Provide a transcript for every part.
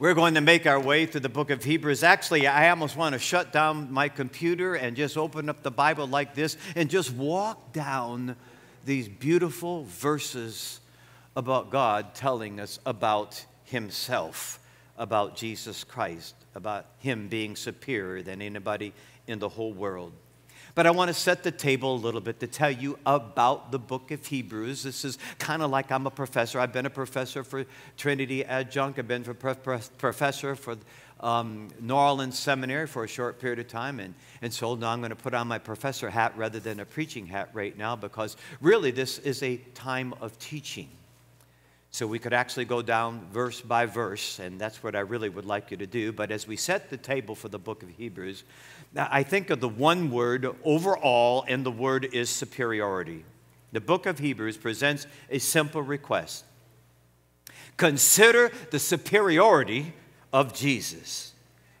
We're going to make our way through the book of Hebrews. Actually, I almost want to shut down my computer and just open up the Bible like this and just walk down these beautiful verses about God telling us about Himself, about Jesus Christ, about Him being superior than anybody in the whole world. But I want to set the table a little bit to tell you about the book of Hebrews. This is kind of like I'm a professor. I've been a professor for Trinity Adjunct, I've been a professor for um, New Orleans Seminary for a short period of time. And, and so now I'm going to put on my professor hat rather than a preaching hat right now because really this is a time of teaching. So we could actually go down verse by verse, and that's what I really would like you to do. But as we set the table for the book of Hebrews, I think of the one word overall, and the word is superiority. The book of Hebrews presents a simple request Consider the superiority of Jesus.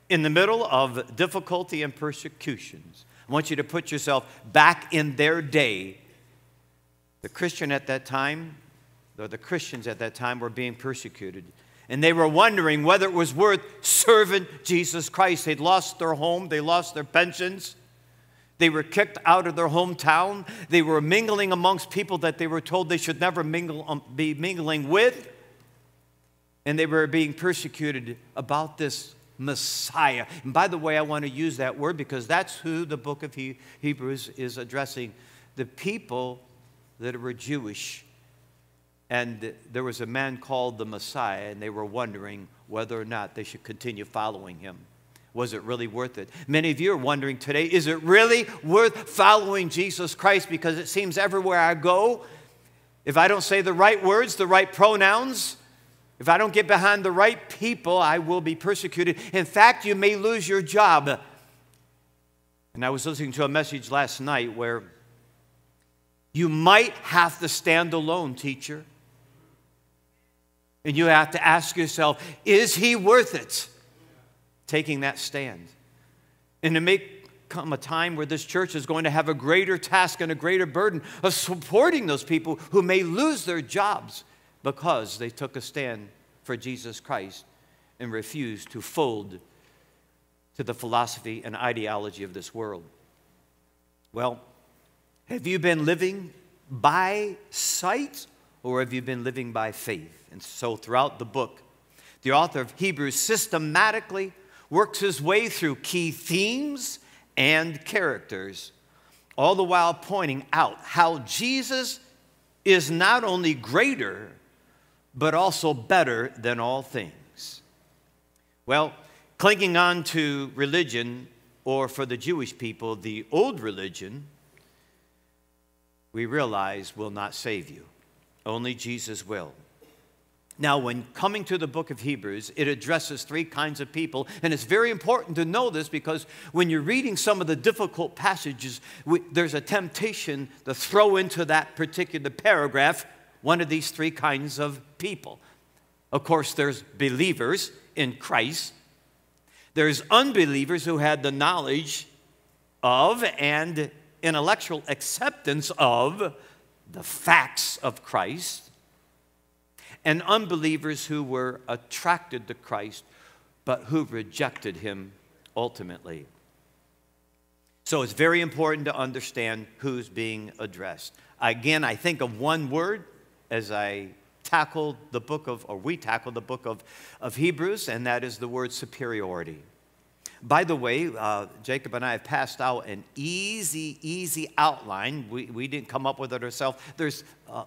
In the middle of difficulty and persecutions, I want you to put yourself back in their day. The Christian at that time, or the Christians at that time, were being persecuted and they were wondering whether it was worth serving Jesus Christ. They'd lost their home, they lost their pensions, they were kicked out of their hometown, they were mingling amongst people that they were told they should never mingle, um, be mingling with, and they were being persecuted about this Messiah. And by the way, I want to use that word because that's who the book of Hebrews is addressing. The people that were Jewish and there was a man called the Messiah, and they were wondering whether or not they should continue following him. Was it really worth it? Many of you are wondering today is it really worth following Jesus Christ? Because it seems everywhere I go, if I don't say the right words, the right pronouns, if I don't get behind the right people, I will be persecuted. In fact, you may lose your job. And I was listening to a message last night where you might have to stand alone, teacher. And you have to ask yourself, is he worth it? Taking that stand. And to make come a time where this church is going to have a greater task and a greater burden of supporting those people who may lose their jobs because they took a stand for Jesus Christ and refused to fold to the philosophy and ideology of this world. Well, have you been living by sight or have you been living by faith? And so throughout the book, the author of Hebrews systematically works his way through key themes and characters, all the while pointing out how Jesus is not only greater, but also better than all things. Well, clinging on to religion, or for the Jewish people, the old religion, we realize will not save you. Only Jesus will. Now, when coming to the book of Hebrews, it addresses three kinds of people. And it's very important to know this because when you're reading some of the difficult passages, we, there's a temptation to throw into that particular paragraph one of these three kinds of people. Of course, there's believers in Christ, there's unbelievers who had the knowledge of and intellectual acceptance of the facts of Christ, and unbelievers who were attracted to Christ but who rejected him ultimately. So it's very important to understand who's being addressed. Again, I think of one word as I tackle the book of, or we tackle the book of, of Hebrews, and that is the word superiority. By the way, uh, Jacob and I have passed out an easy, easy outline. We, we didn't come up with it ourselves. There's uh,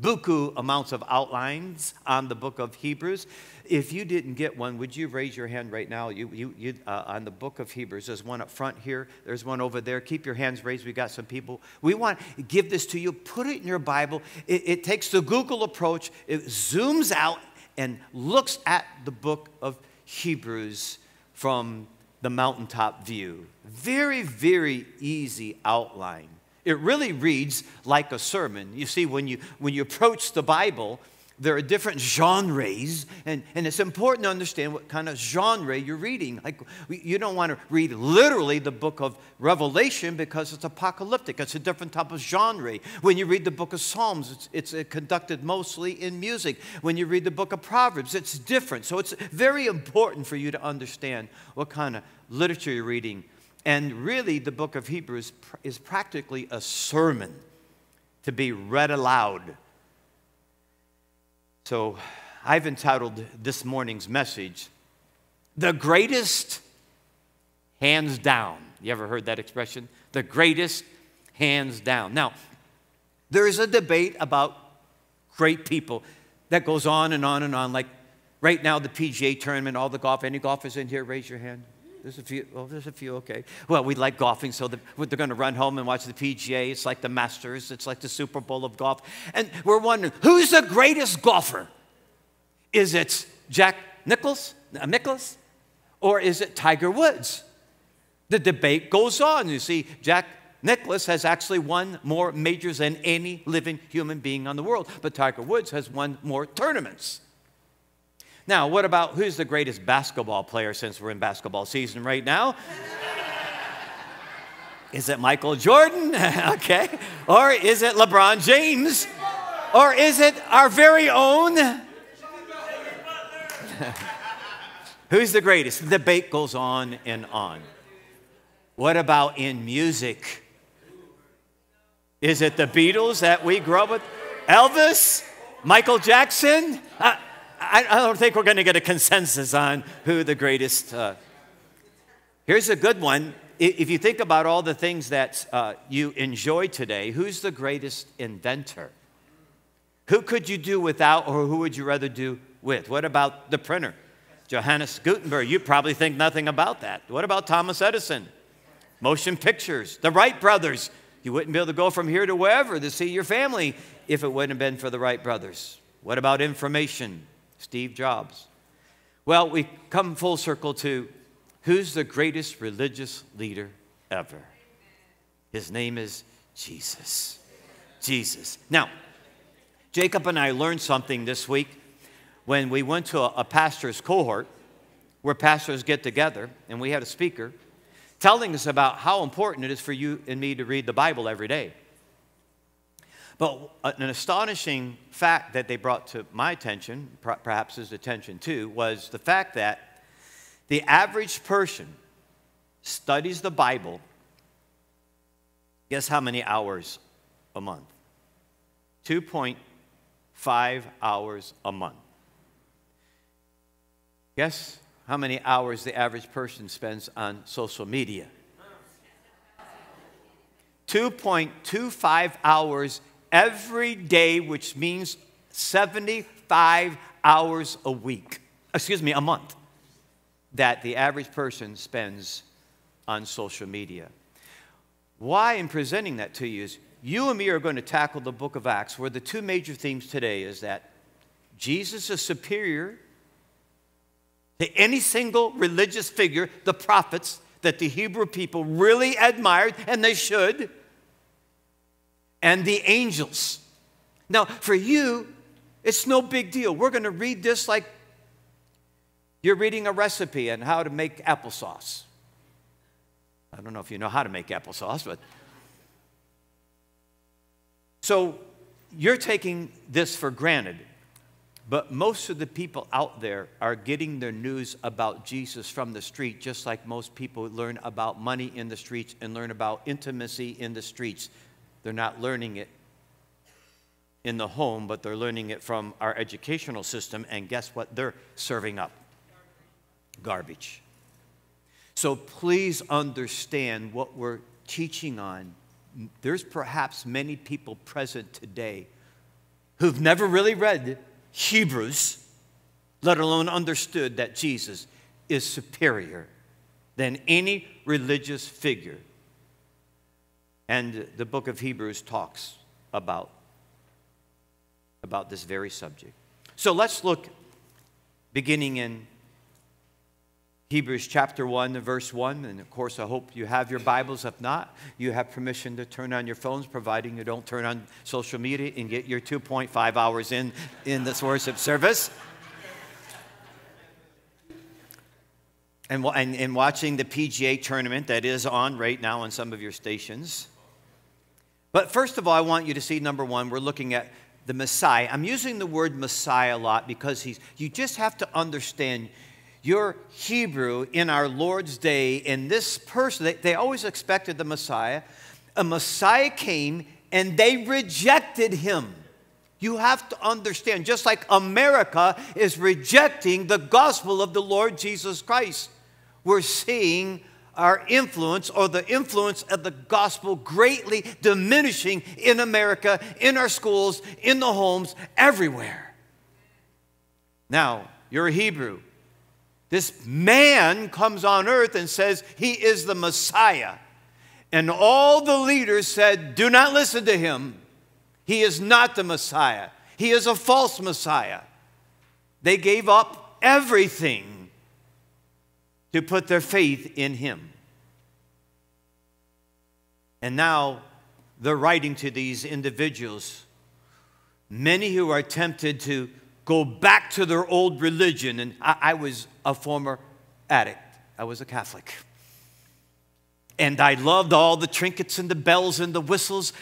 buku amounts of outlines on the book of Hebrews. If you didn't get one, would you raise your hand right now? You, you, you uh, on the book of Hebrews, there's one up front here. There's one over there. Keep your hands raised. We got some people. We want to give this to you. Put it in your Bible. It, it takes the Google approach. It zooms out and looks at the book of Hebrews from the mountaintop view. Very, very easy outline. It really reads like a sermon. You see, when you, when you approach the Bible, there are different genres, and, and it's important to understand what kind of genre you're reading. Like, you don't want to read literally the book of Revelation because it's apocalyptic. It's a different type of genre. When you read the book of Psalms, it's, it's uh, conducted mostly in music. When you read the book of Proverbs, it's different. So it's very important for you to understand what kind of literature you're reading. And really, the book of Hebrews is practically a sermon to be read aloud so I've entitled this morning's message, The Greatest Hands Down. You ever heard that expression? The greatest hands down. Now, there is a debate about great people that goes on and on and on. Like right now, the PGA tournament, all the golf. Any golfers in here? Raise your hand. There's a few. Oh, there's a few. Okay. Well, we like golfing, so the, they're going to run home and watch the PGA. It's like the Masters. It's like the Super Bowl of golf. And we're wondering who's the greatest golfer? Is it Jack Nichols, uh, Nicklaus, or is it Tiger Woods? The debate goes on. You see, Jack Nicklaus has actually won more majors than any living human being on the world, but Tiger Woods has won more tournaments. Now, what about who's the greatest basketball player since we're in basketball season right now? is it Michael Jordan? okay. Or is it LeBron James? Or is it our very own? Who's the greatest? The debate goes on and on. What about in music? Is it the Beatles that we grew up with? Elvis? Michael Jackson? Uh, I, I don't think we're going to get a consensus on who the greatest. Uh, here's a good one. If you think about all the things that uh, you enjoy today, who's the greatest inventor? Who could you do without, or who would you rather do with? What about the printer? Johannes Gutenberg, you probably think nothing about that. What about Thomas Edison? Motion pictures, the Wright brothers. You wouldn't be able to go from here to wherever to see your family if it wouldn't have been for the Wright brothers. What about information? Steve Jobs. Well, we come full circle to who's the greatest religious leader ever? His name is Jesus. Jesus. Now, Jacob and I learned something this week when we went to a, a pastor's cohort where pastors get together and we had a speaker telling us about how important it is for you and me to read the Bible every day. But uh, an astonishing fact that they brought to my attention, perhaps his attention too, was the fact that the average person studies the Bible, guess how many hours a month? 2.5 hours a month. Guess how many hours the average person spends on social media? 2.25 hours every day, which means 75 hours a week, excuse me, a month, that the average person spends on social media. Why I'm presenting that to you is you and me are going to tackle the book of Acts, where the two major themes today is that Jesus is superior to any single religious figure, the prophets, that the Hebrew people really admired, and they should and the angels. Now, for you, it's no big deal. We're going to read this like you're reading a recipe on how to make applesauce. I don't know if you know how to make applesauce, but. So you're taking this for granted, but most of the people out there are getting their news about Jesus from the street, just like most people learn about money in the streets and learn about intimacy in the streets. They're not learning it in the home, but they're learning it from our educational system. And guess what? They're serving up garbage. So please understand what we're teaching on. There's perhaps many people present today who've never really read Hebrews, let alone understood that Jesus is superior than any religious figure and the book of Hebrews talks about, about this very subject. So let's look beginning in Hebrews chapter 1, verse 1. And of course, I hope you have your Bibles. If not, you have permission to turn on your phones, providing you don't turn on social media and get your 2.5 hours in in this worship service. And, and, and watching the PGA tournament that is on right now on some of your stations. But first of all, I want you to see number one, we're looking at the Messiah. I'm using the word Messiah a lot because he's, you just have to understand your Hebrew in our Lord's day, and this person, they, they always expected the Messiah. A Messiah came and they rejected him. You have to understand, just like America is rejecting the gospel of the Lord Jesus Christ, we're seeing our influence or the influence of the gospel greatly diminishing in America, in our schools, in the homes, everywhere. Now, you're a Hebrew. This man comes on earth and says he is the Messiah. And all the leaders said, Do not listen to him. He is not the Messiah, he is a false Messiah. They gave up everything to put their faith in him. And now they're writing to these individuals, many who are tempted to go back to their old religion. And I, I was a former addict, I was a Catholic. And I loved all the trinkets and the bells and the whistles.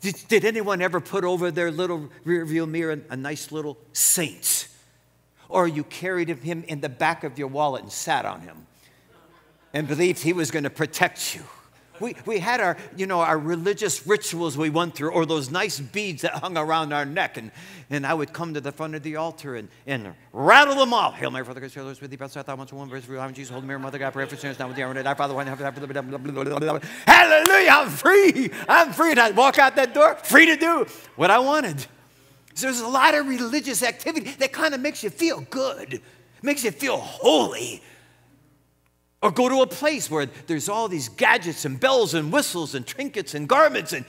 Did, did anyone ever put over their little rearview mirror a nice little saint? Or you carried him in the back of your wallet and sat on him and believed he was going to protect you? We, we had our, you know, our religious rituals we went through, or those nice beads that hung around our neck. And, and I would come to the front of the altar and, and rattle them off. Hail Mary, Father, God, with thee, blessed art thou amongst women, blessed are Jesus, Holy Mary, Mother God, pray for sinners now with the hour of our Father, one, Hallelujah, I'm free. I'm free. And I'd walk out that door, free to do what I wanted. So there's a lot of religious activity that kind of makes you feel good, makes you feel holy. Or go to a place where there's all these gadgets and bells and whistles and trinkets and garments, and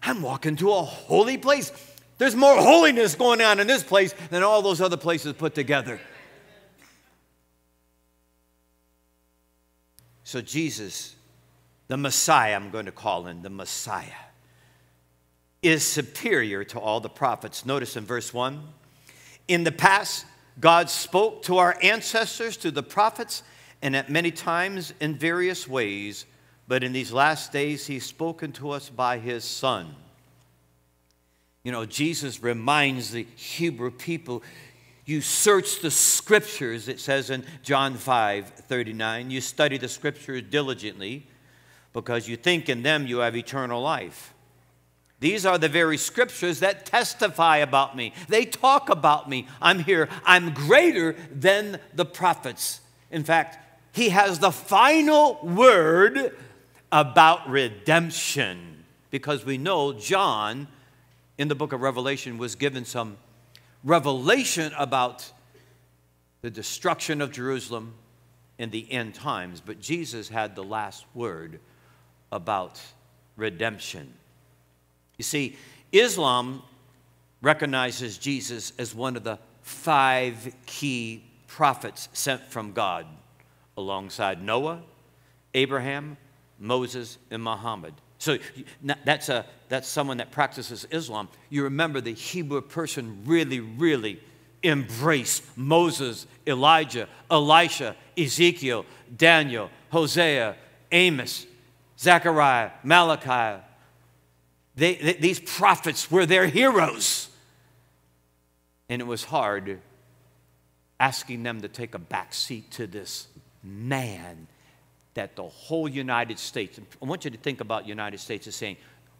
I'm walking to a holy place. There's more holiness going on in this place than all those other places put together. So, Jesus, the Messiah, I'm going to call him the Messiah, is superior to all the prophets. Notice in verse 1 In the past, God spoke to our ancestors, to the prophets, and at many times in various ways, but in these last days he's spoken to us by his Son. You know, Jesus reminds the Hebrew people you search the scriptures, it says in John 5 39. You study the scriptures diligently because you think in them you have eternal life. These are the very scriptures that testify about me. They talk about me. I'm here. I'm greater than the prophets. In fact, he has the final word about redemption because we know John in the book of Revelation was given some revelation about the destruction of Jerusalem in the end times, but Jesus had the last word about redemption. You see, Islam recognizes Jesus as one of the five key prophets sent from God alongside Noah, Abraham, Moses, and Muhammad. So that's, a, that's someone that practices Islam. You remember the Hebrew person really, really embraced Moses, Elijah, Elisha, Ezekiel, Daniel, Hosea, Amos, Zechariah, Malachi. They, they, these prophets were their heroes. And it was hard asking them to take a back seat to this man that the whole United States, I want you to think about United States as saying,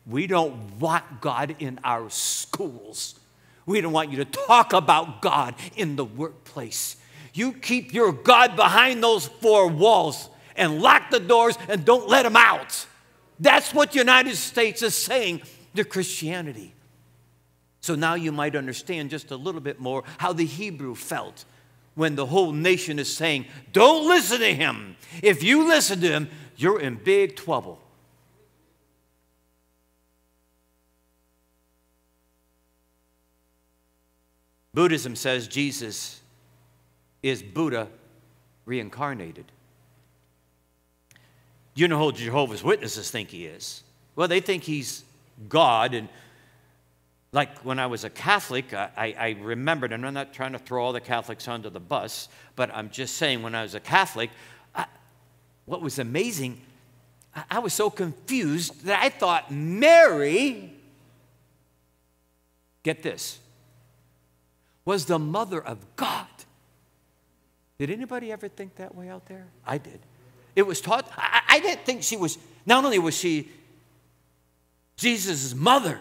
we don't want God in our schools. We don't want you to talk about God in the workplace. You keep your God behind those four walls and lock the doors and don't let him out. That's what the United States is saying to Christianity. So now you might understand just a little bit more how the Hebrew felt when the whole nation is saying, Don't listen to him. If you listen to him, you're in big trouble. Buddhism says Jesus is Buddha reincarnated. You know who Jehovah's Witnesses think he is? Well, they think he's God. And like when I was a Catholic, I, I remembered, and I'm not trying to throw all the Catholics under the bus, but I'm just saying when I was a Catholic, I, what was amazing, I, I was so confused that I thought Mary, get this, was the mother of God. Did anybody ever think that way out there? I did. It was taught, I, I didn't think she was, not only was she Jesus' mother,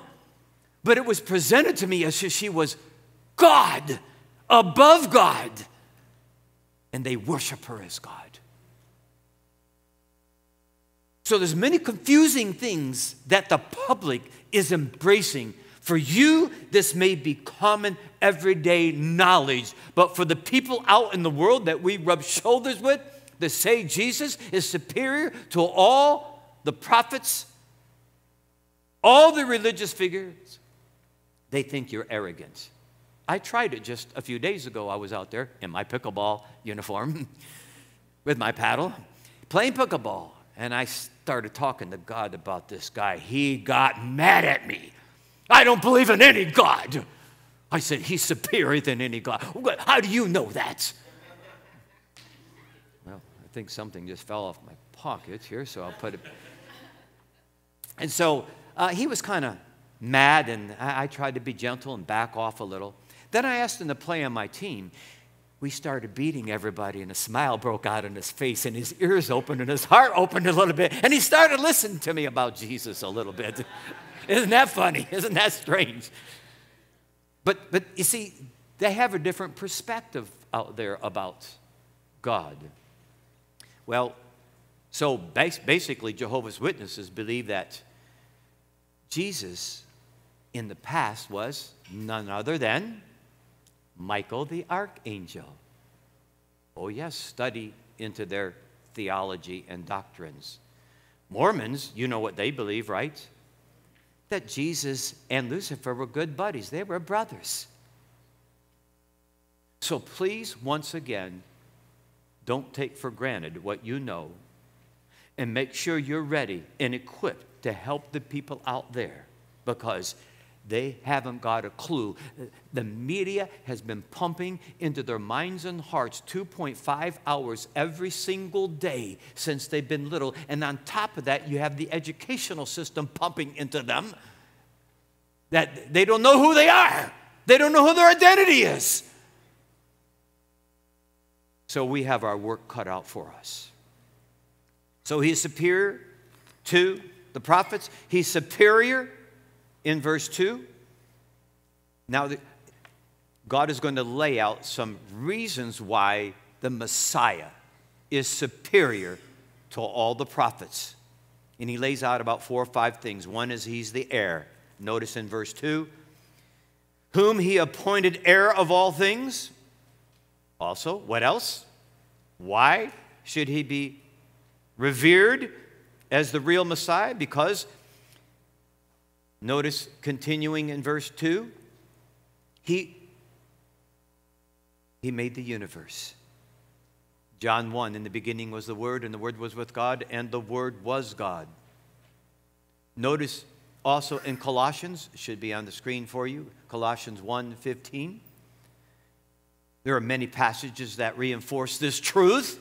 but it was presented to me as if she was God, above God. And they worship her as God. So there's many confusing things that the public is embracing. For you, this may be common everyday knowledge, but for the people out in the world that we rub shoulders with, to say Jesus is superior to all the prophets, all the religious figures, they think you're arrogant. I tried it just a few days ago. I was out there in my pickleball uniform with my paddle, playing pickleball. And I started talking to God about this guy. He got mad at me. I don't believe in any God. I said, He's superior than any God. How do you know that? Think something just fell off my pocket here, so I'll put it. And so uh, he was kind of mad, and I, I tried to be gentle and back off a little. Then I asked him to play on my team. We started beating everybody, and a smile broke out on his face, and his ears opened, and his heart opened a little bit, and he started listening to me about Jesus a little bit. Isn't that funny? Isn't that strange? But, but you see, they have a different perspective out there about God. Well, so basically, Jehovah's Witnesses believe that Jesus in the past was none other than Michael the archangel. Oh, yes, study into their theology and doctrines. Mormons, you know what they believe, right? That Jesus and Lucifer were good buddies, they were brothers. So please, once again, don't take for granted what you know and make sure you're ready and equipped to help the people out there because they haven't got a clue. The media has been pumping into their minds and hearts 2.5 hours every single day since they've been little. And on top of that, you have the educational system pumping into them that they don't know who they are, they don't know who their identity is. So we have our work cut out for us. So he is superior to the prophets. He's superior in verse 2. Now, God is going to lay out some reasons why the Messiah is superior to all the prophets. And he lays out about four or five things. One is he's the heir. Notice in verse 2 whom he appointed heir of all things. Also, what else? Why should he be revered? as the real Messiah because, notice continuing in verse 2, he, he made the universe. John 1 In the beginning was the Word, and the Word was with God, and the Word was God. Notice also in Colossians, should be on the screen for you, Colossians 1 15. There are many passages that reinforce this truth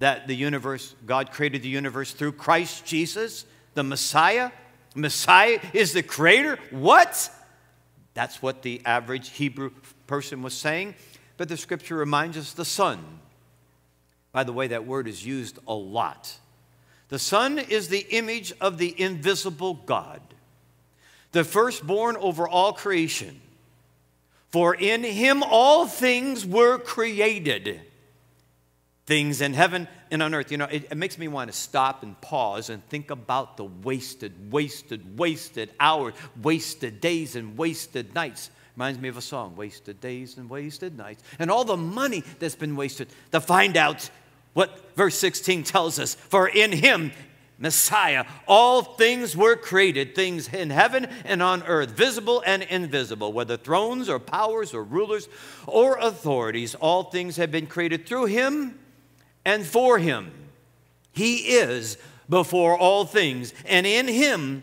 that the universe, God created the universe through Christ Jesus, the Messiah. Messiah is the creator. What? That's what the average Hebrew person was saying. But the scripture reminds us the Son. By the way, that word is used a lot. The Son is the image of the invisible God, the firstborn over all creation. For in him all things were created things in heaven and on earth. You know, it, it, makes me want to stop and pause and think about the wasted, wasted, wasted hours, wasted days, and wasted nights. Reminds me of a song, Wasted Days and Wasted Nights. And all the money that's been wasted to find out what verse 16 tells us. For in him, Messiah, all things were created, things in heaven and on earth, visible and invisible, whether thrones or powers or rulers or authorities, all things have been created through him and for him. He is before all things, and in him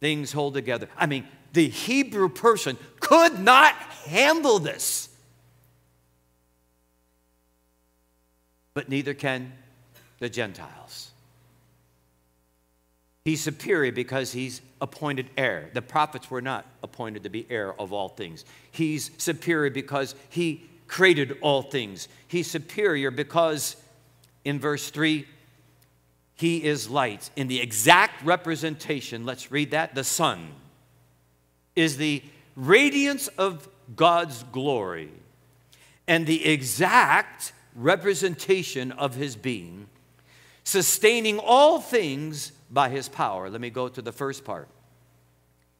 things hold together. I mean, the Hebrew person could not handle this. But neither can the Gentiles. He's superior because he's appointed heir. The prophets were not appointed to be heir of all things. He's superior because he created all things. He's superior because, in verse 3, he is light. In the exact representation, let's read that the sun is the radiance of God's glory and the exact representation of his being, sustaining all things by his power. Let me go to the first part.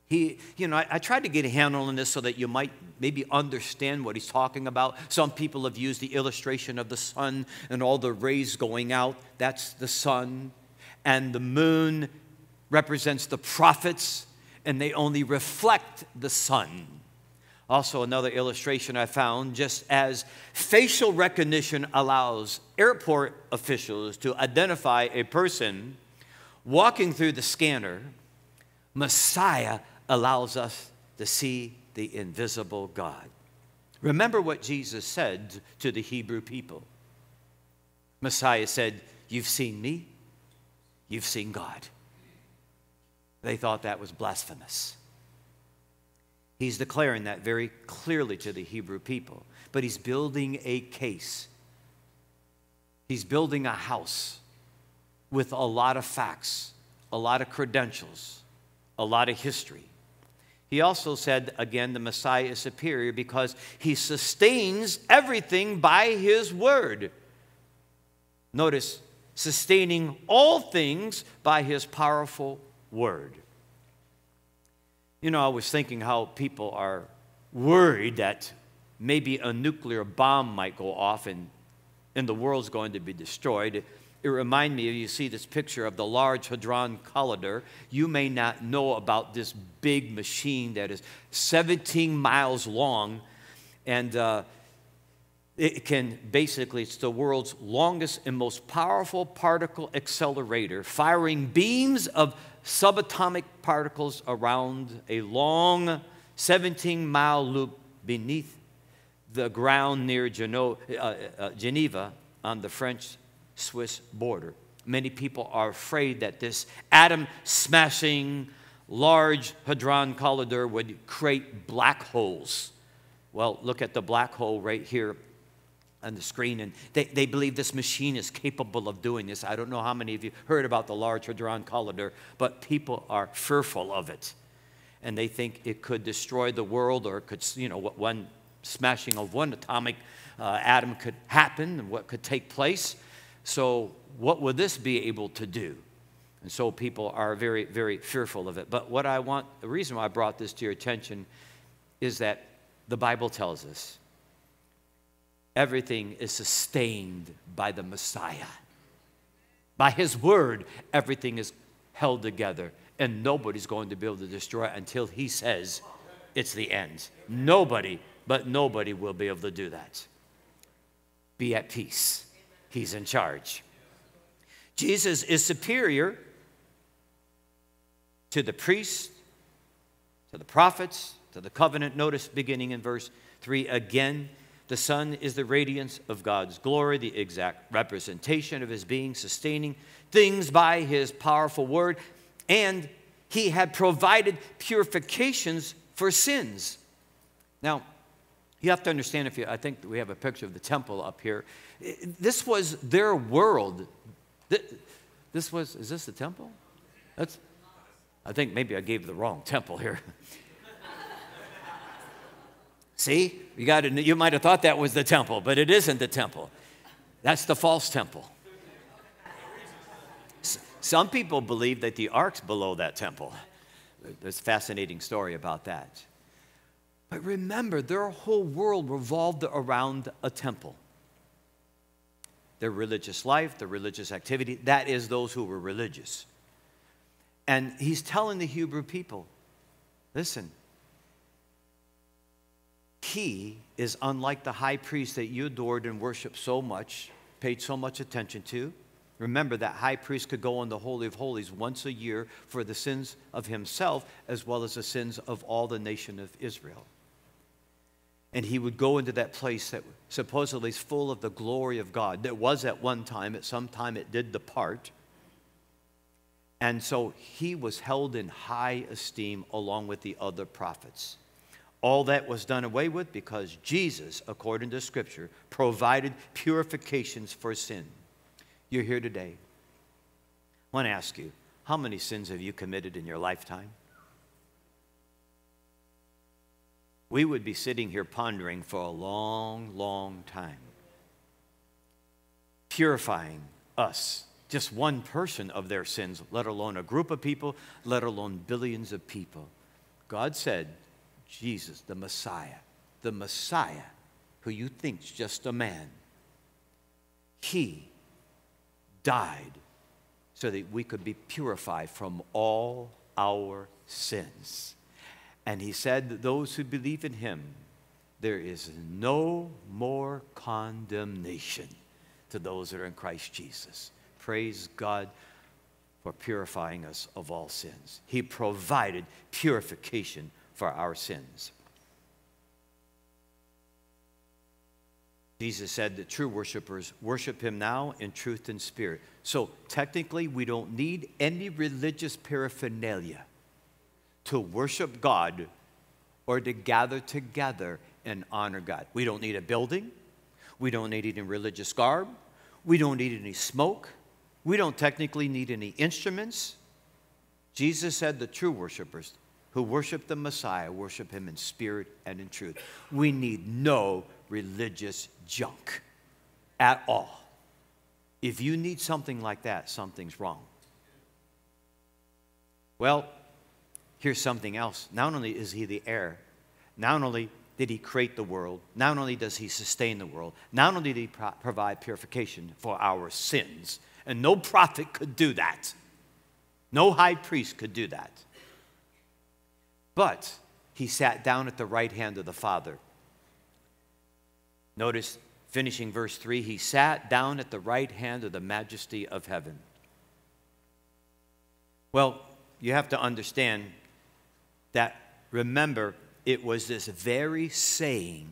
He, you know, I, I, tried to get a handle on this so that you might maybe understand what he's talking about. Some people have used the illustration of the sun and all the rays going out. That's the sun. And the moon represents the prophets, and they only reflect the sun. Also, another illustration I found just as facial recognition allows airport officials to identify a person walking through the scanner, Messiah allows us to see the invisible God. Remember what Jesus said to the Hebrew people. Messiah said, You've seen me, you've seen God. They thought that was blasphemous. He's declaring that very clearly to the Hebrew people, but he's building a case. He's building a house with a lot of facts, a lot of credentials, a lot of history. He also said, again, the Messiah is superior because he sustains everything by his word. Notice, sustaining all things by his powerful word. You know, I was thinking how people are worried that maybe a nuclear bomb might go off and, and the world's going to be destroyed. It reminded me, you see this picture of the Large Hadron Collider. You may not know about this big machine that is 17 miles long, and uh, it can basically, it's the world's longest and most powerful particle accelerator, firing beams of subatomic particles around a long 17 mile loop beneath the ground near Geno- uh, uh, Geneva on the French Swiss border. Many people are afraid that this atom smashing large hadron collider would create black holes. Well, look at the black hole right here on the screen, and they, they believe this machine is capable of doing this. I don't know how many of you heard about the Large Hadron Collider, but people are fearful of it. And they think it could destroy the world or it could, you know, one smashing of one atomic uh, atom could happen and what could take place. So, what would this be able to do? And so people are very, very fearful of it. But what I want, the reason why I brought this to your attention is that the Bible tells us everything is sustained by the Messiah. By his word, everything is held together, and nobody's going to be able to destroy it until he says it's the end. Nobody, but nobody will be able to do that. Be at peace. He's in charge. Jesus is superior to the priests, to the prophets, to the covenant. Notice beginning in verse 3 again. The sun is the radiance of God's glory, the exact representation of his being, sustaining things by his powerful word. And he had provided purifications for sins. Now, you have to understand if you, I think we have a picture of the temple up here. This was their world. This was, is this the temple? That's, I think maybe I gave the wrong temple here. See, you, got to, you might have thought that was the temple, but it isn't the temple. That's the false temple. Some people believe that the ark's below that temple. There's a fascinating story about that. But remember, their whole world revolved around a temple. their religious life, their religious activity. That is those who were religious. And he's telling the Hebrew people listen, he is unlike the high priest that you adored and worshiped so much, paid so much attention to. Remember that high priest could go in the Holy of Holies once a year for the sins of himself as well as the sins of all the nation of Israel. And he would go into that place that supposedly is full of the glory of God. That was at one time, at some time it did depart. And so he was held in high esteem along with the other prophets. All that was done away with because Jesus, according to Scripture, provided purifications for sin. You're here today. I want to ask you how many sins have you committed in your lifetime? We would be sitting here pondering for a long, long time, purifying us, just one person of their sins, let alone a group of people, let alone billions of people. God said, Jesus, the Messiah, the Messiah, who you think's just a man, he died so that we could be purified from all our sins. And he said that those who believe in him, there is no more condemnation to those that are in Christ Jesus. Praise God for purifying us of all sins. He provided purification for our sins. Jesus said that true worshipers worship him now in truth and spirit. So technically, we don't need any religious paraphernalia to worship God or to gather together and honor God. We don't need a building. We don't need any religious garb. We don't need any smoke. We don't technically need any instruments. Jesus said the true worshipers who worship the Messiah worship him in spirit and in truth. We need no religious junk at all. If you need something like that, something's wrong. Well, here's something else. Not only is he the heir, not only did he create the world, not only does he sustain the world, not only did he pro- provide purification for our sins, and no prophet could do that, no high priest could do that, but he sat down at the right hand of the Father Notice, finishing verse 3, he sat down at the right hand of the majesty of heaven. Well, you have to understand that, remember, it was this very saying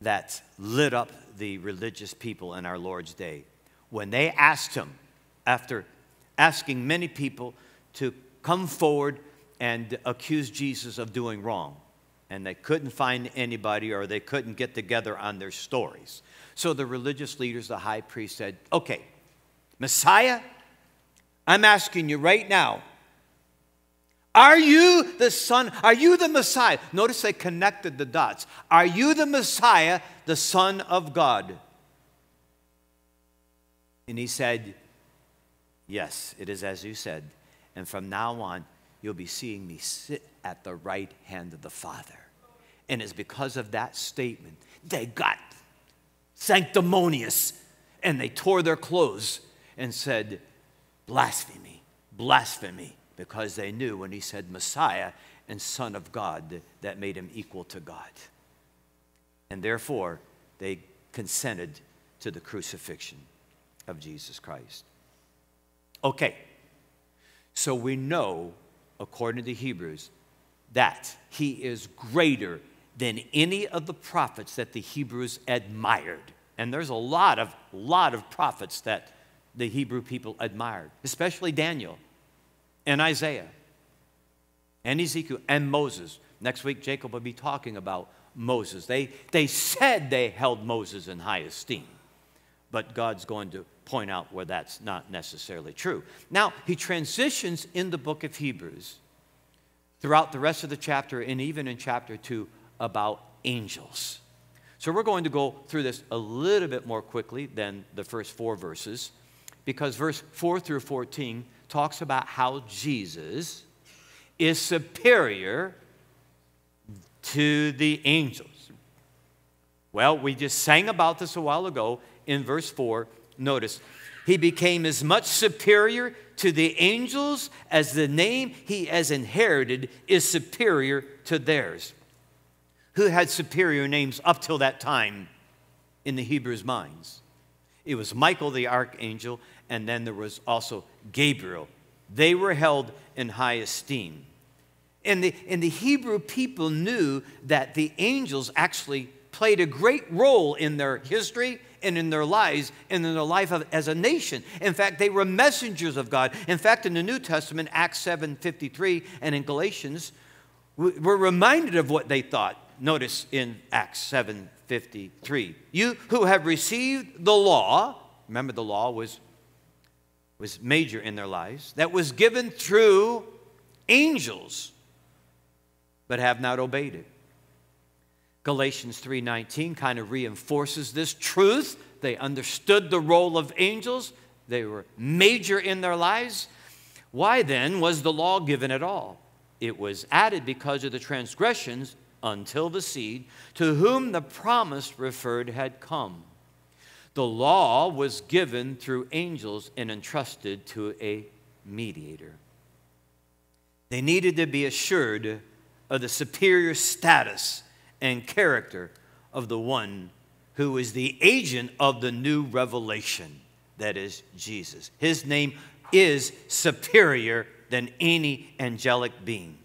that lit up the religious people in our Lord's day. When they asked him, after asking many people to come forward and accuse Jesus of doing wrong, and they couldn't find anybody or they couldn't get together on their stories. So the religious leaders, the high priest said, Okay, Messiah, I'm asking you right now, are you the Son? Are you the Messiah? Notice they connected the dots. Are you the Messiah, the Son of God? And he said, Yes, it is as you said. And from now on, you'll be seeing me sit at the right hand of the Father. And it's because of that statement they got sanctimonious and they tore their clothes and said, Blasphemy, blasphemy, because they knew when he said Messiah and Son of God, that made him equal to God. And therefore, they consented to the crucifixion of Jesus Christ. Okay, so we know according to Hebrews, that he is greater than any of the prophets that the Hebrews admired. And there's a lot of lot of prophets that the Hebrew people admired, especially Daniel and Isaiah and Ezekiel and Moses. Next week, Jacob will be talking about Moses. They, they said they held Moses in high esteem, but God's going to point out where that's not necessarily true. Now, he transitions in the book of Hebrews throughout the rest of the chapter and even in chapter 2 about angels. So we're going to go through this a little bit more quickly than the first four verses because verse 4 through 14 talks about how Jesus is superior to the angels. Well, we just sang about this a while ago in verse 4, notice, he became as much superior to the angels as the name he has inherited is superior to theirs. Who had superior names up till that time in the Hebrews' minds? It was Michael the archangel, and then there was also Gabriel. They were held in high esteem. And the, and the Hebrew people knew that the angels actually played a great role in their history and in their lives and in their life of, as a nation. In fact, they were messengers of God. In fact, in the New Testament, Acts 7:53 and in Galatians, we're reminded of what they thought. Notice in Acts 7:53, you who have received the law, remember the law was was major in their lives, that was given through angels but have not obeyed it. Galatians 3:19 kind of reinforces this truth. They understood the role of angels. They were major in their lives. Why then was the law given at all? It was added because of the transgressions until the seed to whom the promise referred had come. The law was given through angels and entrusted to a mediator. They needed to be assured of the superior status and character of the one who is the agent of the new revelation, that is Jesus. His name is superior than any angelic being.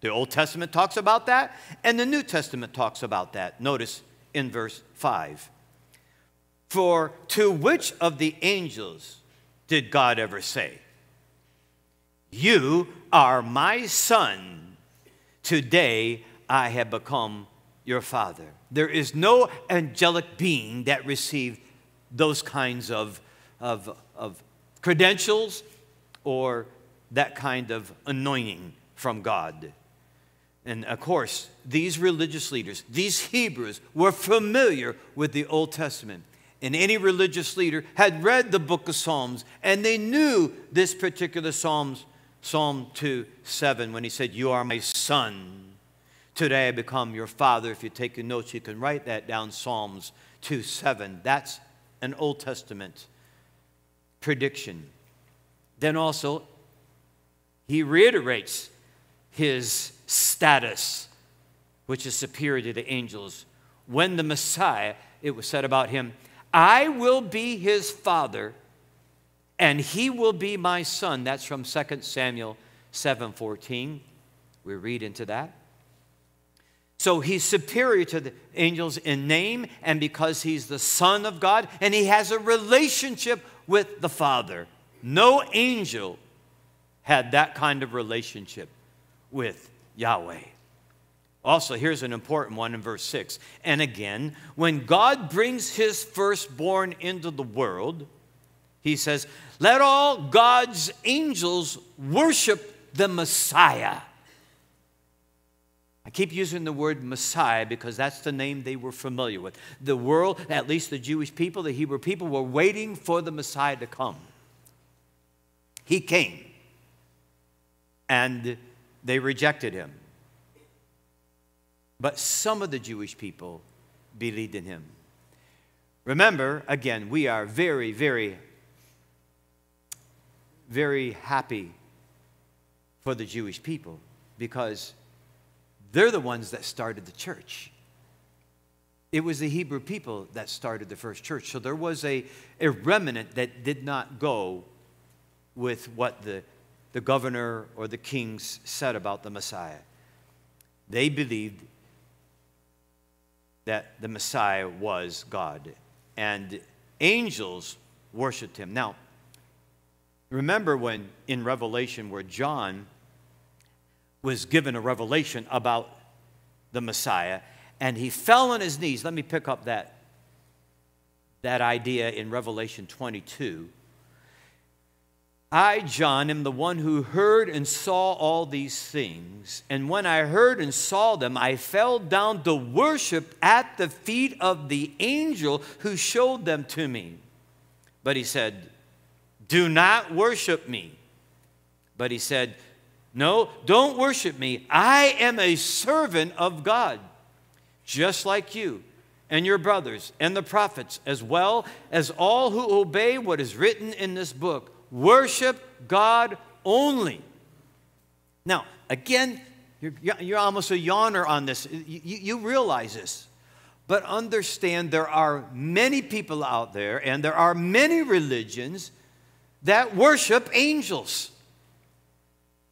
The Old Testament talks about that, and the New Testament talks about that. Notice in verse 5. For to which of the angels did God ever say, You are my son, today I have become your father. There is no angelic being that received those kinds of, of, of credentials or that kind of anointing from God. And of course, these religious leaders, these Hebrews, were familiar with the Old Testament. And any religious leader had read the book of Psalms, and they knew this particular Psalms, Psalm 2 7, when he said, You are my son. Today I become your father. If you take your notes, you can write that down Psalms 2 7. That's an Old Testament prediction. Then also, he reiterates his status, which is superior to the angels. When the Messiah, it was said about him, I will be his father and he will be my son. That's from 2 Samuel 7:14. We read into that. So he's superior to the angels in name and because he's the Son of God and he has a relationship with the Father. No angel had that kind of relationship with Yahweh. Also, here's an important one in verse 6. And again, when God brings his firstborn into the world, he says, Let all God's angels worship the Messiah. I keep using the word Messiah because that's the name they were familiar with. The world, at least the Jewish people, the Hebrew people, were waiting for the Messiah to come. He came, and they rejected him. But some of the Jewish people believed in him. Remember, again, we are very, very, very happy for the Jewish people because they're the ones that started the church. It was the Hebrew people that started the first church. So there was a, a remnant that did not go with what the, the governor or the kings said about the Messiah. They believed that the Messiah was God, and angels worshiped him. Now, remember when in Revelation, where John was given a revelation about the Messiah, and he fell on his knees. Let me pick up that, that idea in Revelation 22. I, John, am the one who heard and saw all these things. And when I heard and saw them, I fell down to worship at the feet of the angel who showed them to me. But he said, Do not worship me. But he said, no, don't worship me. I am a servant of God, just like you. and your brothers and the prophets, as well as all who obey what is written in this book. Worship God only. Now, again, you're, you're almost a yawner on this. You, you realize this. But understand there are many people out there and there are many religions that worship angels.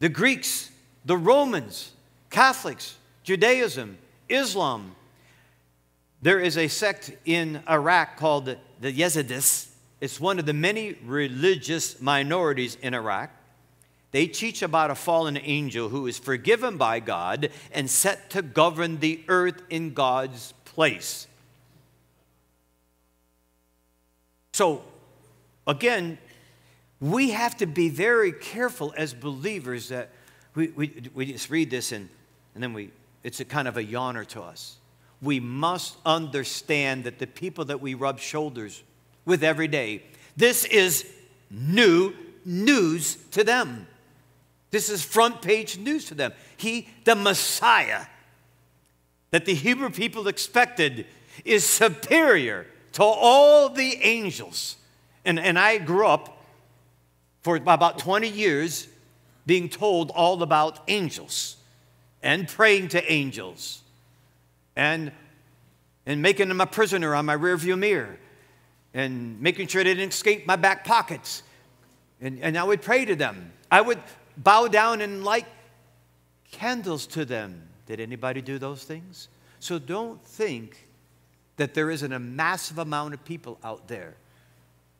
The Greeks, the Romans, Catholics, Judaism, Islam. There is a sect in Iraq called the Yazidis. It's one of the many religious minorities in Iraq. They teach about a fallen angel who is forgiven by God and set to govern the earth in God's place. So, again, we have to be very careful as believers that we, we, we just read this and, and then we, it's a kind of a yawner to us. We must understand that the people that we rub shoulders with every day, this is new news to them. This is front page news to them. He, the Messiah, that the Hebrew people expected, is superior to all the angels. And, and I grew up for about 20 years being told all about angels and praying to angels and, and making them a prisoner on my rearview mirror and making sure they didn't escape my back pockets. And, and I would pray to them. I would bow down and light candles to them. Did anybody do those things? So don't think that there isn't a massive amount of people out there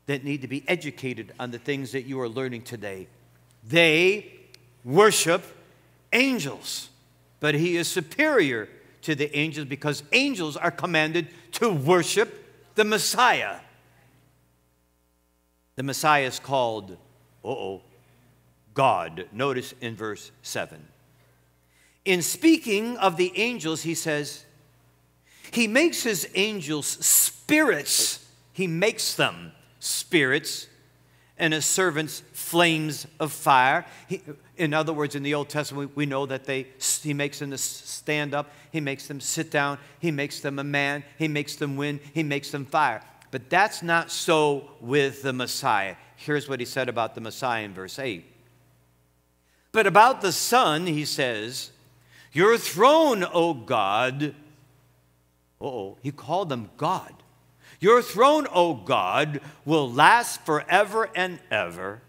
that need to be educated on the things that you are learning today. They worship angels, but he is superior to the angels because angels are commanded to worship the Messiah. The Messiah is called, oh, God. Notice in verse 7. In speaking of the angels, he says, He makes his angels spirits. He makes them spirits and his servants flames of fire. He, in other words, in the Old Testament, we know that they, he makes them stand up, he makes them sit down, he makes them a man, he makes them wind, he makes them fire. But that's not so with the Messiah. Here's what he said about the Messiah in verse 8. But about the Son, he says, Your throne, O God. Oh, he called them God. Your throne, O God, will last forever and ever,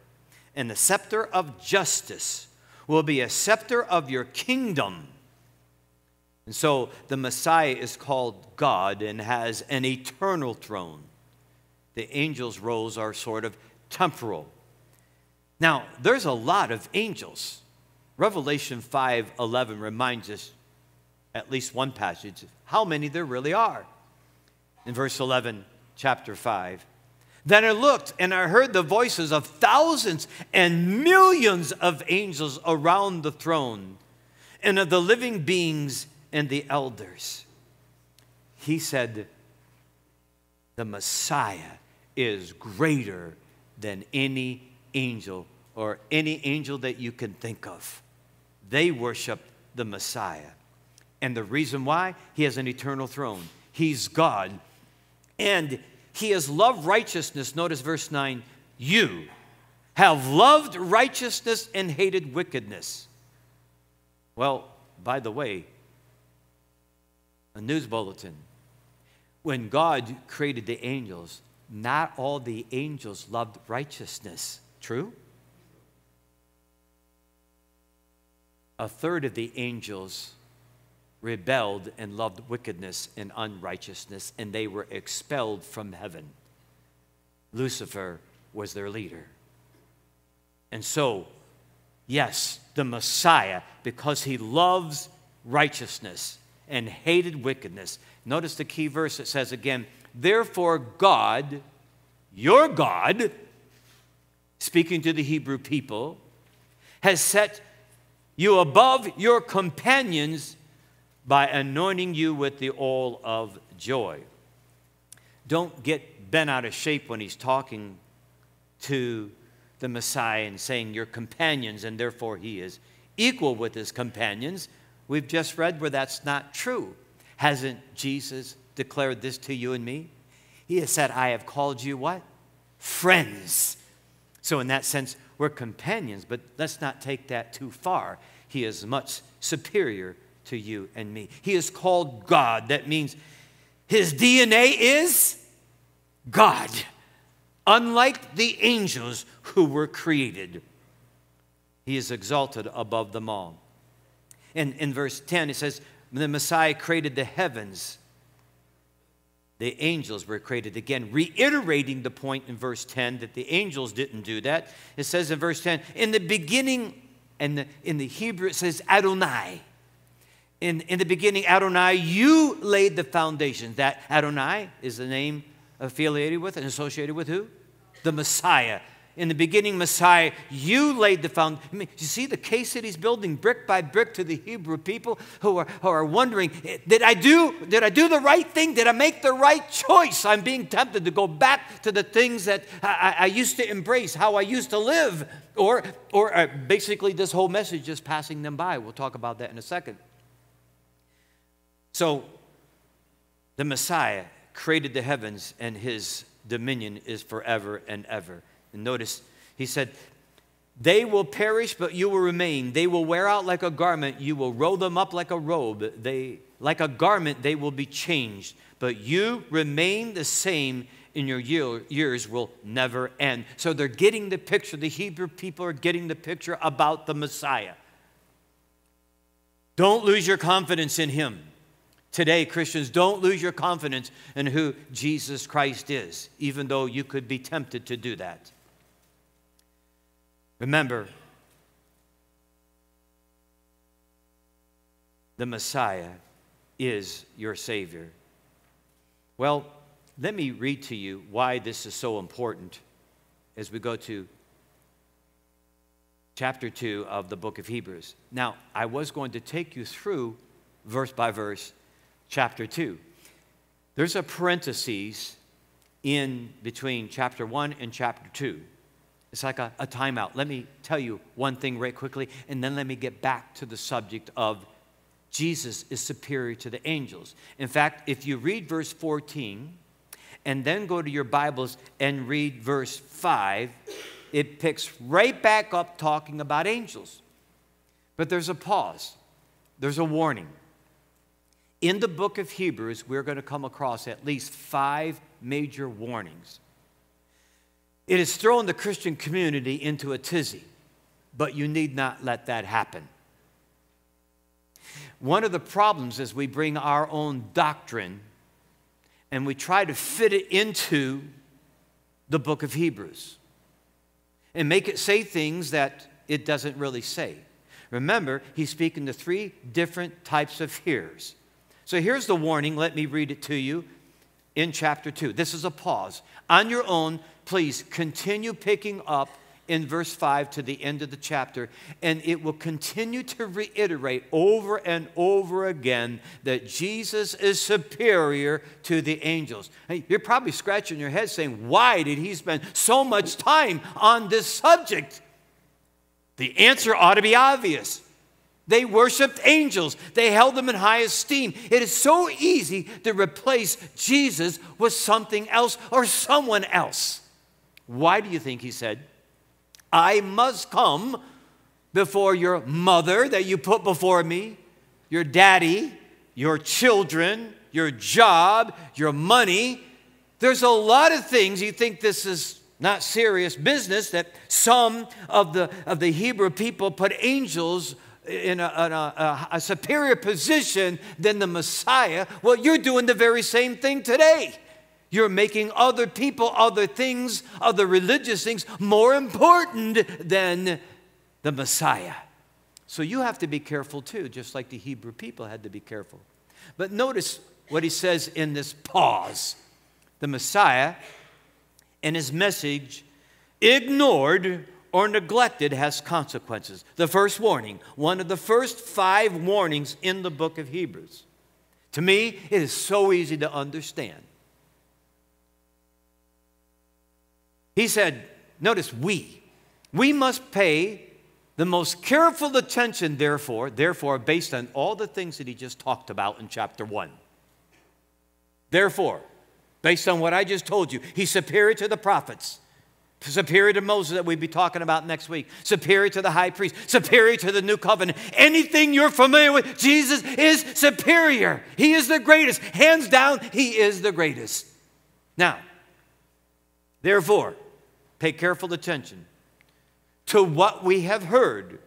and the scepter of justice will be a scepter of your kingdom. And so the Messiah is called God and has an eternal throne. The angels' roles are sort of temporal. Now, there's a lot of angels. Revelation 5:11 reminds us at least one passage of how many there really are. In verse 11, chapter 5. Then I looked and I heard the voices of thousands and millions of angels around the throne and of the living beings and the elders. He said, The Messiah is greater than any angel or any angel that you can think of. They worship the Messiah. And the reason why? He has an eternal throne. He's God. And he has loved righteousness. Notice verse 9 you have loved righteousness and hated wickedness. Well, by the way, a news bulletin. When God created the angels, not all the angels loved righteousness. True? A third of the angels rebelled and loved wickedness and unrighteousness, and they were expelled from heaven. Lucifer was their leader. And so, yes, the Messiah, because he loves righteousness and hated wickedness. Notice the key verse it says again, Therefore, God, your God, speaking to the Hebrew people, has set you above your companions by anointing you with the oil of joy. Don't get bent out of shape when he's talking to the Messiah and saying, Your companions, and therefore he is equal with his companions. We've just read where that's not true. Hasn't Jesus declared this to you and me? He has said, I have called you what? Friends. So, in that sense, we're companions, but let's not take that too far. He is much superior to you and me. He is called God. That means his DNA is God, unlike the angels who were created. He is exalted above them all. In, in verse 10, it says, The Messiah created the heavens. The angels were created again, reiterating the point in verse 10 that the angels didn't do that. It says in verse 10, in the beginning, and in the Hebrew it says Adonai. In, in the beginning, Adonai, you laid the foundation. That Adonai is the name affiliated with and associated with who? The Messiah in the beginning, Messiah, you laid the foundation. I mean, you see the case that he's building brick by brick to the Hebrew people who are, who are wondering, did I, do, did I do the right thing? Did I make the right choice? I'm being tempted to go back to the things that I, I used to embrace, how I used to live. Or, or uh, basically, this whole message is passing them by. We'll talk about that in a second. So, the Messiah created the heavens, and his dominion is forever and ever. And notice, he said, They will perish, but you will remain. They will wear out like a garment. You will roll them up like a robe. They, like a garment, they will be changed. But you remain the same in your year, years will never end. So they're getting the picture. The Hebrew people are getting the picture about the Messiah. Don't lose your confidence in him. Today, Christians, don't lose your confidence in who Jesus Christ is, even though you could be tempted to do that. Remember, the Messiah is your Savior. Well, let me read to you why this is so important as we go to chapter 2 of the book of Hebrews. Now, I was going to take you through verse by verse chapter 2. There's a parenthesis in between chapter 1 and chapter 2. It's like a, a timeout. Let me tell you one thing right quickly, and then let me get back to the subject of Jesus is superior to the angels. In fact, if you read verse 14 and then go to your Bibles and read verse 5, it picks right back up talking about angels. But there's a pause, there's a warning. In the book of Hebrews, we're going to come across at least five major warnings. It has thrown the Christian community into a tizzy, but you need not let that happen. One of the problems is we bring our own doctrine and we try to fit it into the book of Hebrews and make it say things that it doesn't really say. Remember, he's speaking to three different types of hearers. So here's the warning. Let me read it to you in chapter 2. This is a pause. On your own, please continue picking up in verse 5 to the end of the chapter, and it will continue to reiterate over and over again that Jesus is superior to the angels. You're probably scratching your head saying, Why did he spend so much time on this subject? The answer ought to be obvious. They worshiped angels. They held them in high esteem. It is so easy to replace Jesus with something else or someone else. Why do you think he said, I must come before your mother that you put before me, your daddy, your children, your job, your money? There's a lot of things you think this is not serious business that some of the, of the Hebrew people put angels in, a, in a, a, superior position than the Messiah. Well, you're doing the very same thing today. You're making other people, other things, other religious things more important than the Messiah. So you have to be careful too, just like the Hebrew people had to be careful. But notice what he says in this pause the Messiah and his message ignored or neglected has consequences. The first warning, one of the first five warnings in the book of Hebrews. To me, it is so easy to understand. He said, notice we. We must pay the most careful attention, therefore, therefore, based on all the things that he just talked about in chapter 1. Therefore, based on what I just told you, he's superior to the prophets, superior to Moses that we'd be talking about next week, superior to the high priest, superior to the new covenant. Anything you're familiar with, Jesus is superior. He is the greatest. Hands down, he is the greatest. Now, therefore, pay careful attention to what we have heard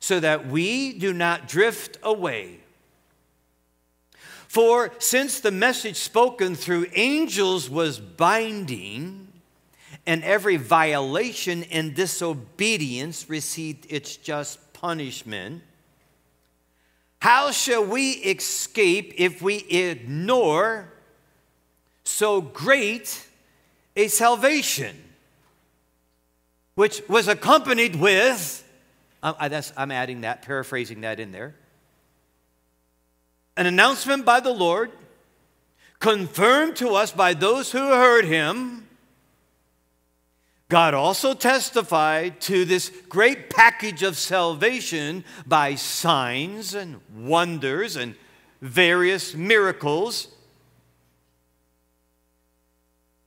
so that we do not drift away. For since the message spoken through angels was binding, and every violation and disobedience received its just punishment, how shall we escape if we ignore so great a salvation, which was accompanied with uh, uh, I'm adding that, paraphrasing that in there. An announcement by the Lord, confirmed to us by those who heard him. God also testified to this great package of salvation by signs and wonders and various miracles,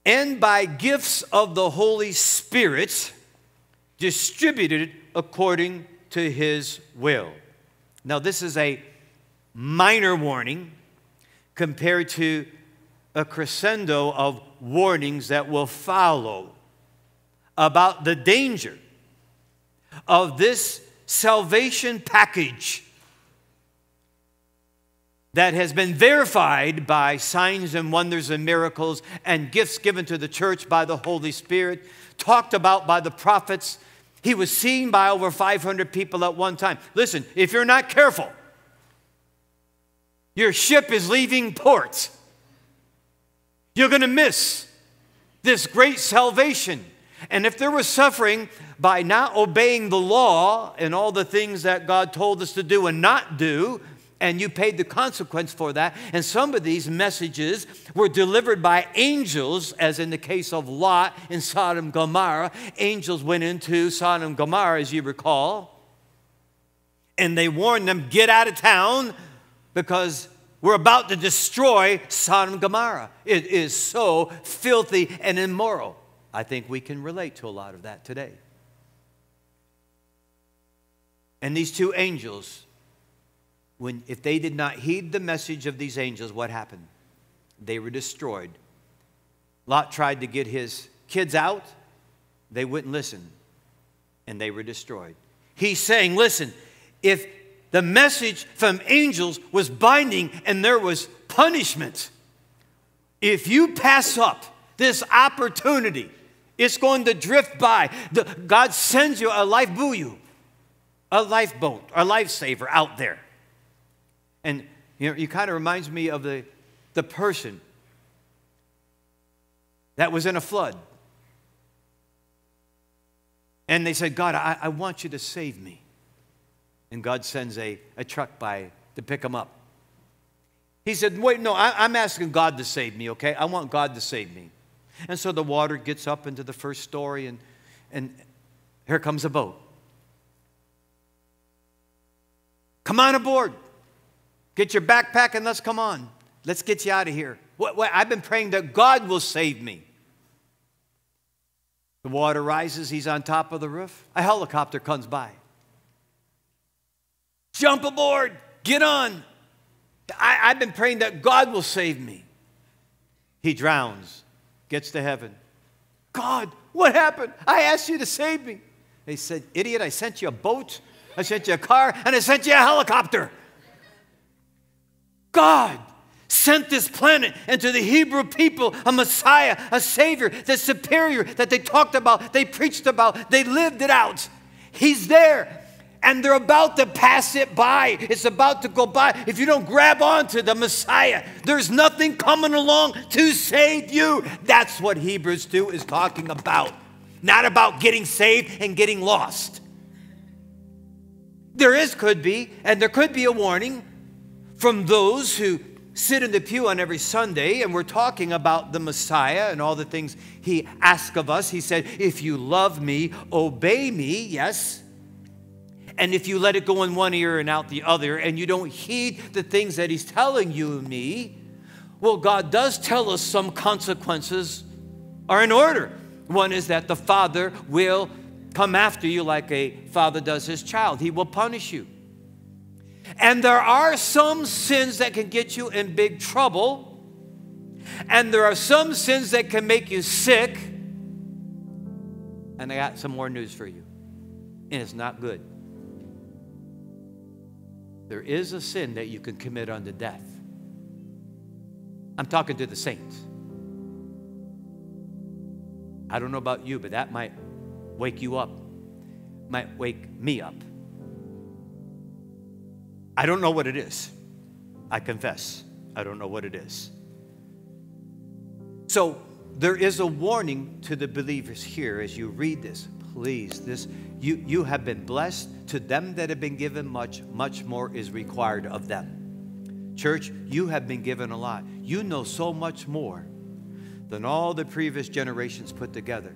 and by gifts of the Holy Spirit distributed according to his will. Now, this is a minor warning compared to a crescendo of warnings that will follow about the danger of this salvation package that has been verified by signs and wonders and miracles and gifts given to the church by the Holy Spirit, talked about by the prophets he was seen by over 500 people at one time. Listen, if you're not careful, your ship is leaving port. You're going to miss this great salvation. And if there was suffering by not obeying the law and all the things that God told us to do and not do, and you paid the consequence for that. And some of these messages were delivered by angels, as in the case of Lot in Sodom and Gomorrah. Angels went into Sodom and Gomorrah, as you recall, and they warned them, get out of town because we're about to destroy Sodom and Gomorrah. It is so filthy and immoral. I think we can relate to a lot of that today. And these two angels when, if they did not heed the message of these angels, what happened? They were destroyed. Lot tried to get his kids out, they wouldn't listen, and they were destroyed. He's saying, listen, if the message from angels was binding and there was punishment, if you pass up this opportunity, it's going to drift by. The, God sends you a life buoy, a lifeboat, a lifesaver out there. And you know, it kind of reminds me of the, the person that was in a flood. And they said, God, I, I want you to save me. And God sends a, a truck by to pick him up. He said, Wait, no, I, I'm asking God to save me, okay? I want God to save me. And so the water gets up into the first story, and, and here comes a boat. Come on aboard. Get your backpack and let's come on. Let's get you out of here. I've been praying that God will save me. The water rises, he's on top of the roof. A helicopter comes by. Jump aboard, get on. I, I've been praying that God will save me. He drowns, gets to heaven. God, what happened? I asked you to save me. They said, Idiot, I sent you a boat, I sent you a car, and I sent you a helicopter. God sent this planet and to the Hebrew people a Messiah, a Savior the superior, that they talked about, they preached about, they lived it out. He's there. And they're about to pass it by. It's about to go by. If you don't grab onto the Messiah, there's nothing coming along to save you. That's what Hebrews 2 is talking about. Not about getting saved and getting lost. There is, could be, and there could be a warning from those who sit in the pew on every Sunday and we're talking about the Messiah and all the things he asked of us. He said, If you love me, obey me, yes. And if you let it go in one ear and out the other, and you don't heed the things that he's telling you and me, Well, God does tell us some consequences are in order. One is that the father will come after you like a father does his child, he will punish you. And there are some sins that can get you in big trouble. And there are some sins that can make you sick. And I got some more news for you. And it's not good. There is a sin that you can commit unto death. I'm talking to the saints. I don't know about you, but that might wake you up, might wake me up. I don't know what it is. I confess. I don't know what it is. So there is a warning to the believers here as you read this. Please, this you, you have been blessed. To them that have been given much, much more is required of them. Church, you have been given a lot. You know so much more than all the previous generations put together.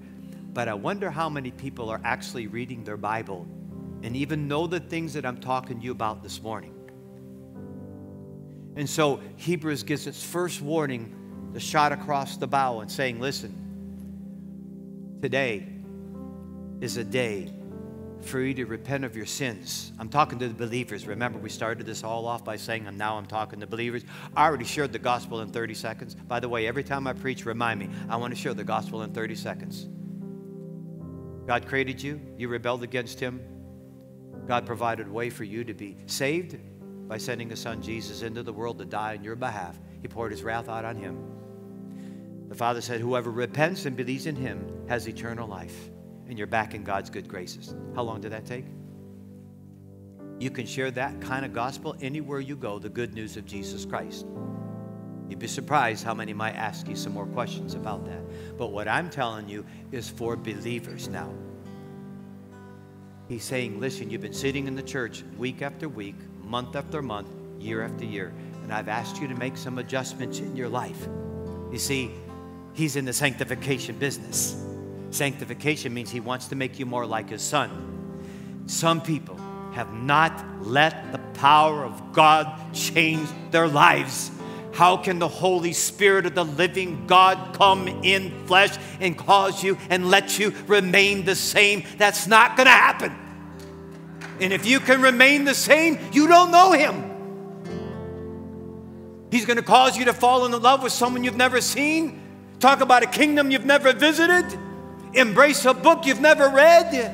But I wonder how many people are actually reading their Bible and even know the things that I'm talking to you about this morning. And so Hebrews gives its first warning, the shot across the bow, and saying, Listen, today is a day for you to repent of your sins. I'm talking to the believers. Remember, we started this all off by saying, and now I'm talking to believers. I already shared the gospel in 30 seconds. By the way, every time I preach, remind me, I want to share the gospel in 30 seconds. God created you, you rebelled against Him. God provided a way for you to be saved by sending His Son Jesus into the world to die on your behalf. He poured His wrath out on Him. The Father said, Whoever repents and believes in Him has eternal life and you're back in God's good graces. How long did that take? You can share that kind of gospel anywhere you go, the good news of Jesus Christ. You'd be surprised how many might ask you some more questions about that. But what I'm telling you is for believers now. He's saying, listen, you've been sitting in the church week after week, month after month, year after year, and I've asked you to make some adjustments in your life. You see, he's in the sanctification business. Sanctification means he wants to make you more like his son. Some people have not let the power of God change their lives. How can the Holy Spirit of the living God come in flesh and cause you and let you remain the same? That's not going to happen. And if you can remain the same, you don't know Him. He's going to cause you to fall in love with someone you've never seen, talk about a kingdom you've never visited embrace a book you've never read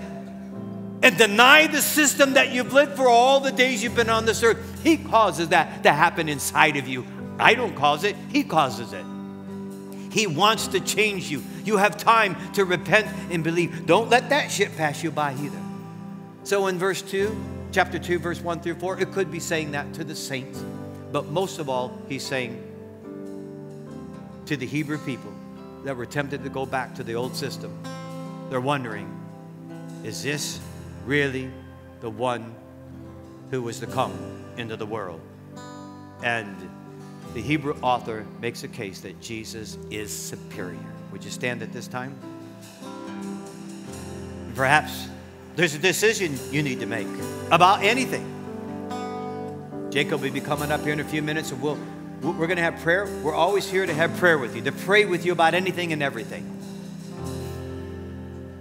and deny the system that you've lived for all the days you've been on this earth. He causes that to happen inside of you. I don't cause it, He causes it. He wants to change you. You have time to repent and believe. Don't let that shit pass you by either. So in verse 2, chapter 2, verse 1 through 4, it could be saying that to the saints. But most of all, he's saying to the Hebrew people that were tempted to go back to the old system. They're wondering, is this really the one who was to come into the world? And the Hebrew author makes a case that Jesus is superior. Would you stand at this time? Perhaps there's a decision you need to make about anything. Jacob will be coming up here in a few minutes and we'll we're going to have prayer. We're always here to have prayer with you, to pray with you about anything and everything.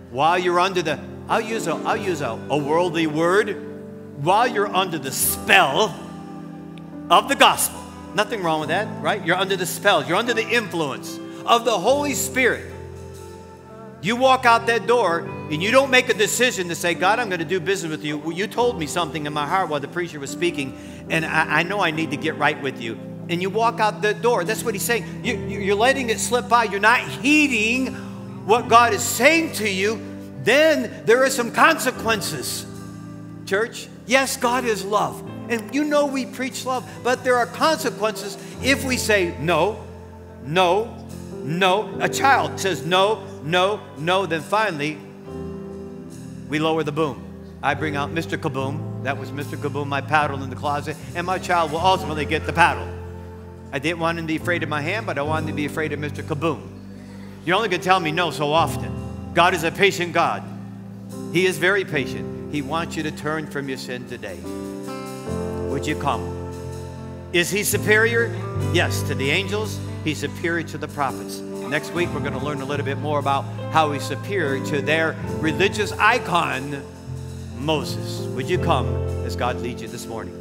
While you're under the, I'll use a, I'll use a, a worldly word, while you're under the spell of the gospel. Nothing wrong with that, right? You're under the spell, you're under the influence of the Holy Spirit. You walk out that door and you don't make a decision to say, God, I'm going to do business with you. You told me something in my heart while the preacher was speaking, and I, I know I need to get right with you and you walk out the door. That's what he's saying. You, you're letting it slip by. You're not heeding what God is saying to you. Then there are some consequences. Church, yes, God is love. And you know we preach love, but there are consequences if we say no, no, no. A child says no, no, no, then finally we lower the boom. I bring out Mr. Kaboom. That was Mr. Kaboom, my paddle in the closet, and my child will ultimately get the paddle. I didn't want him to be afraid of my hand, but I wanted him to be afraid of Mr. Kaboom. You're only to tell me no so often. God is a patient God. He is very patient. He wants you to turn from your sin today. Would you come? Is he superior? Yes, to the angels, he's superior to the prophets. Next week, we're going to learn a little bit more about how he's superior to their religious icon, Moses. Would you come as God leads you this morning?